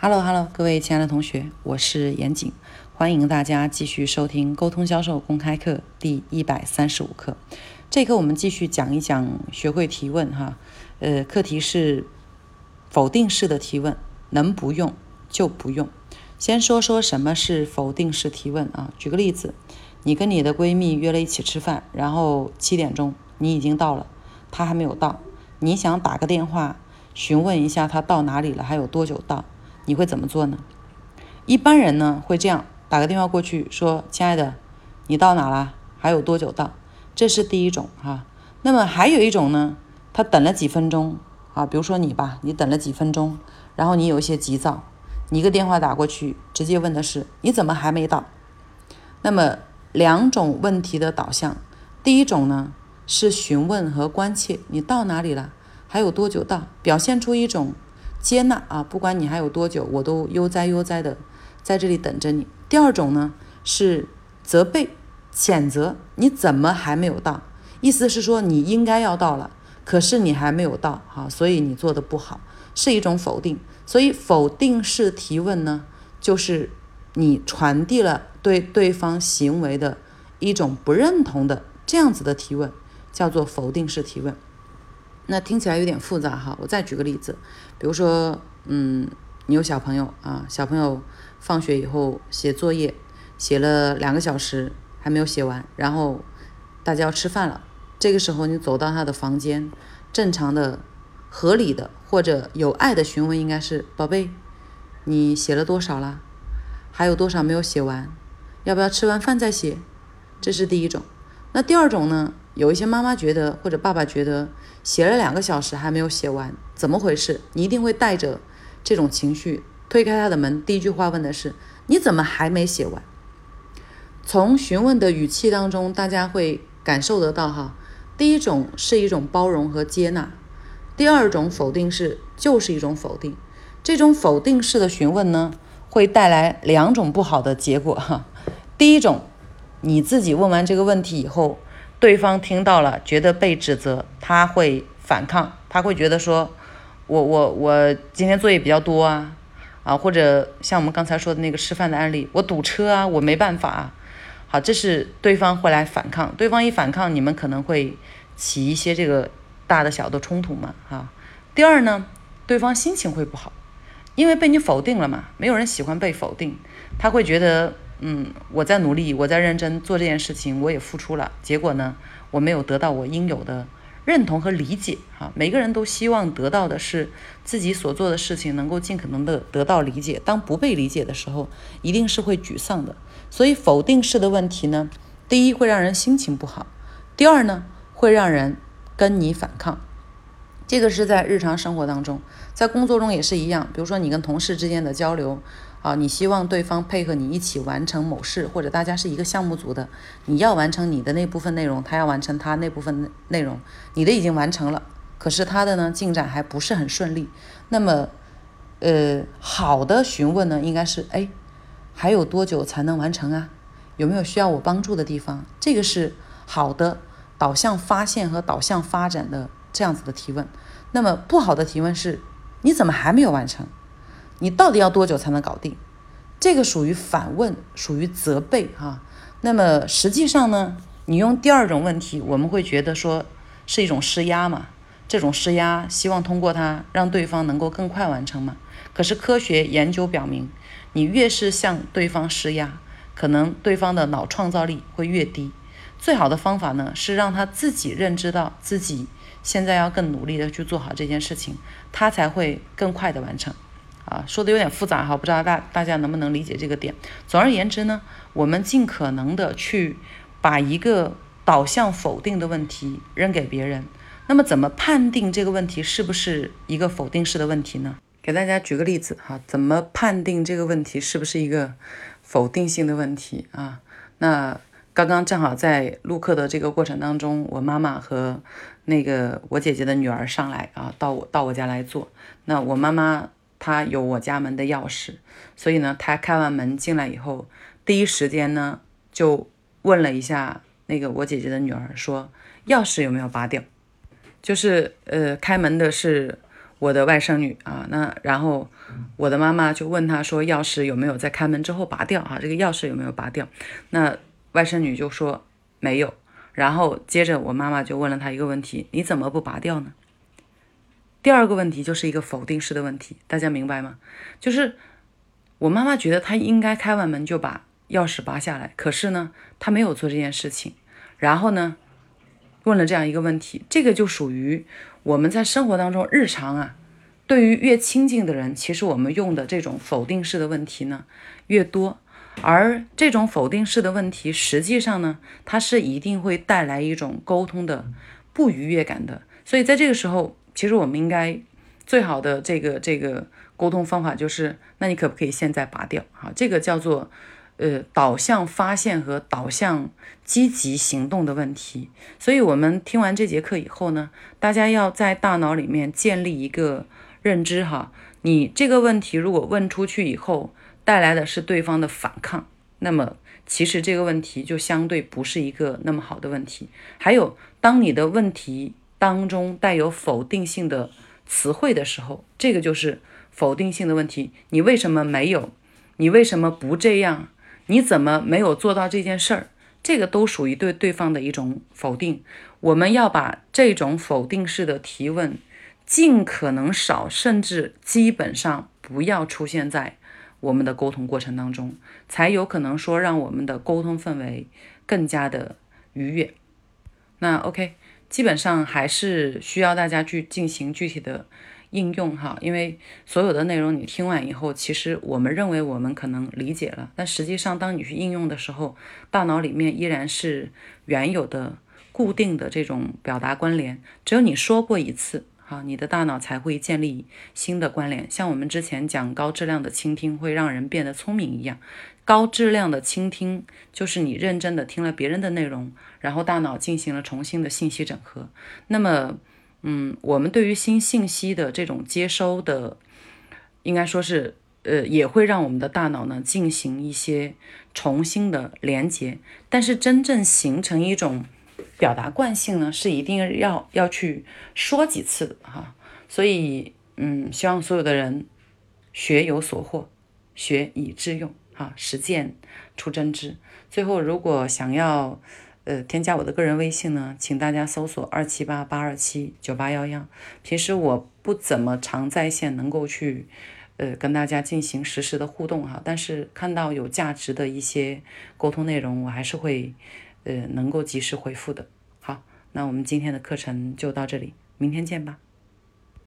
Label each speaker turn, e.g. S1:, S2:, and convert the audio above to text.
S1: Hello Hello，各位亲爱的同学，我是严谨，欢迎大家继续收听沟通销售公开课第一百三十五课。这课我们继续讲一讲学会提问哈，呃，课题是否定式的提问，能不用就不用。先说说什么是否定式提问啊？举个例子，你跟你的闺蜜约了一起吃饭，然后七点钟你已经到了，她还没有到，你想打个电话询问一下她到哪里了，还有多久到？你会怎么做呢？一般人呢会这样打个电话过去说：“亲爱的，你到哪了？还有多久到？”这是第一种哈。那么还有一种呢，他等了几分钟啊，比如说你吧，你等了几分钟，然后你有一些急躁，你一个电话打过去，直接问的是：“你怎么还没到？”那么两种问题的导向，第一种呢是询问和关切，你到哪里了？还有多久到？表现出一种。接纳啊，不管你还有多久，我都悠哉悠哉的在这里等着你。第二种呢是责备、谴责，你怎么还没有到？意思是说你应该要到了，可是你还没有到，哈，所以你做的不好，是一种否定。所以否定式提问呢，就是你传递了对对方行为的一种不认同的这样子的提问，叫做否定式提问。那听起来有点复杂哈，我再举个例子，比如说，嗯，你有小朋友啊，小朋友放学以后写作业，写了两个小时还没有写完，然后大家要吃饭了，这个时候你走到他的房间，正常的、合理的或者有爱的询问应该是：宝贝，你写了多少了？还有多少没有写完？要不要吃完饭再写？这是第一种。那第二种呢？有一些妈妈觉得，或者爸爸觉得，写了两个小时还没有写完，怎么回事？你一定会带着这种情绪推开他的门，第一句话问的是：你怎么还没写完？从询问的语气当中，大家会感受得到哈。第一种是一种包容和接纳，第二种否定是就是一种否定。这种否定式的询问呢，会带来两种不好的结果哈。第一种，你自己问完这个问题以后。对方听到了，觉得被指责，他会反抗，他会觉得说，我我我今天作业比较多啊，啊，或者像我们刚才说的那个吃饭的案例，我堵车啊，我没办法啊，好，这是对方会来反抗，对方一反抗，你们可能会起一些这个大的小的冲突嘛，哈。第二呢，对方心情会不好，因为被你否定了嘛，没有人喜欢被否定，他会觉得。嗯，我在努力，我在认真做这件事情，我也付出了。结果呢，我没有得到我应有的认同和理解。哈，每个人都希望得到的是自己所做的事情能够尽可能的得到理解。当不被理解的时候，一定是会沮丧的。所以否定式的问题呢，第一会让人心情不好，第二呢会让人跟你反抗。这个是在日常生活当中，在工作中也是一样。比如说你跟同事之间的交流。啊，你希望对方配合你一起完成某事，或者大家是一个项目组的，你要完成你的那部分内容，他要完成他那部分内容，你的已经完成了，可是他的呢进展还不是很顺利。那么，呃，好的询问呢，应该是，哎，还有多久才能完成啊？有没有需要我帮助的地方？这个是好的导向发现和导向发展的这样子的提问。那么不好的提问是，你怎么还没有完成？你到底要多久才能搞定？这个属于反问，属于责备哈。那么实际上呢，你用第二种问题，我们会觉得说是一种施压嘛？这种施压，希望通过它让对方能够更快完成嘛？可是科学研究表明，你越是向对方施压，可能对方的脑创造力会越低。最好的方法呢，是让他自己认知到自己现在要更努力的去做好这件事情，他才会更快的完成。啊，说的有点复杂哈，不知道大大家能不能理解这个点。总而言之呢，我们尽可能的去把一个导向否定的问题扔给别人。那么，怎么判定这个问题是不是一个否定式的问题呢？给大家举个例子哈，怎么判定这个问题是不是一个否定性的问题啊？那刚刚正好在录课的这个过程当中，我妈妈和那个我姐姐的女儿上来啊，到我到我家来做。那我妈妈。他有我家门的钥匙，所以呢，他开完门进来以后，第一时间呢就问了一下那个我姐姐的女儿，说钥匙有没有拔掉？就是呃，开门的是我的外甥女啊，那然后我的妈妈就问她说，钥匙有没有在开门之后拔掉啊？这个钥匙有没有拔掉？那外甥女就说没有。然后接着我妈妈就问了她一个问题：你怎么不拔掉呢？第二个问题就是一个否定式的问题，大家明白吗？就是我妈妈觉得她应该开完门就把钥匙拔下来，可是呢，她没有做这件事情。然后呢，问了这样一个问题，这个就属于。我们在生活当中日常啊，对于越亲近的人，其实我们用的这种否定式的问题呢越多，而这种否定式的问题，实际上呢，它是一定会带来一种沟通的不愉悦感的。所以在这个时候，其实我们应该最好的这个这个沟通方法就是，那你可不可以现在拔掉？哈，这个叫做。呃，导向发现和导向积极行动的问题。所以，我们听完这节课以后呢，大家要在大脑里面建立一个认知哈。你这个问题如果问出去以后，带来的是对方的反抗，那么其实这个问题就相对不是一个那么好的问题。还有，当你的问题当中带有否定性的词汇的时候，这个就是否定性的问题。你为什么没有？你为什么不这样？你怎么没有做到这件事儿？这个都属于对对方的一种否定。我们要把这种否定式的提问尽可能少，甚至基本上不要出现在我们的沟通过程当中，才有可能说让我们的沟通氛围更加的愉悦。那 OK，基本上还是需要大家去进行具体的。应用哈，因为所有的内容你听完以后，其实我们认为我们可能理解了，但实际上当你去应用的时候，大脑里面依然是原有的固定的这种表达关联。只有你说过一次哈，你的大脑才会建立新的关联。像我们之前讲高质量的倾听会让人变得聪明一样，高质量的倾听就是你认真的听了别人的内容，然后大脑进行了重新的信息整合。那么。嗯，我们对于新信息的这种接收的，应该说是，呃，也会让我们的大脑呢进行一些重新的连接。但是真正形成一种表达惯性呢，是一定要要去说几次的哈。所以，嗯，希望所有的人学有所获，学以致用，啊，实践出真知。最后，如果想要。呃，添加我的个人微信呢，请大家搜索二七八八二七九八幺幺。平时我不怎么常在线，能够去呃跟大家进行实时的互动哈，但是看到有价值的一些沟通内容，我还是会呃能够及时回复的。好，那我们今天的课程就到这里，明天见吧。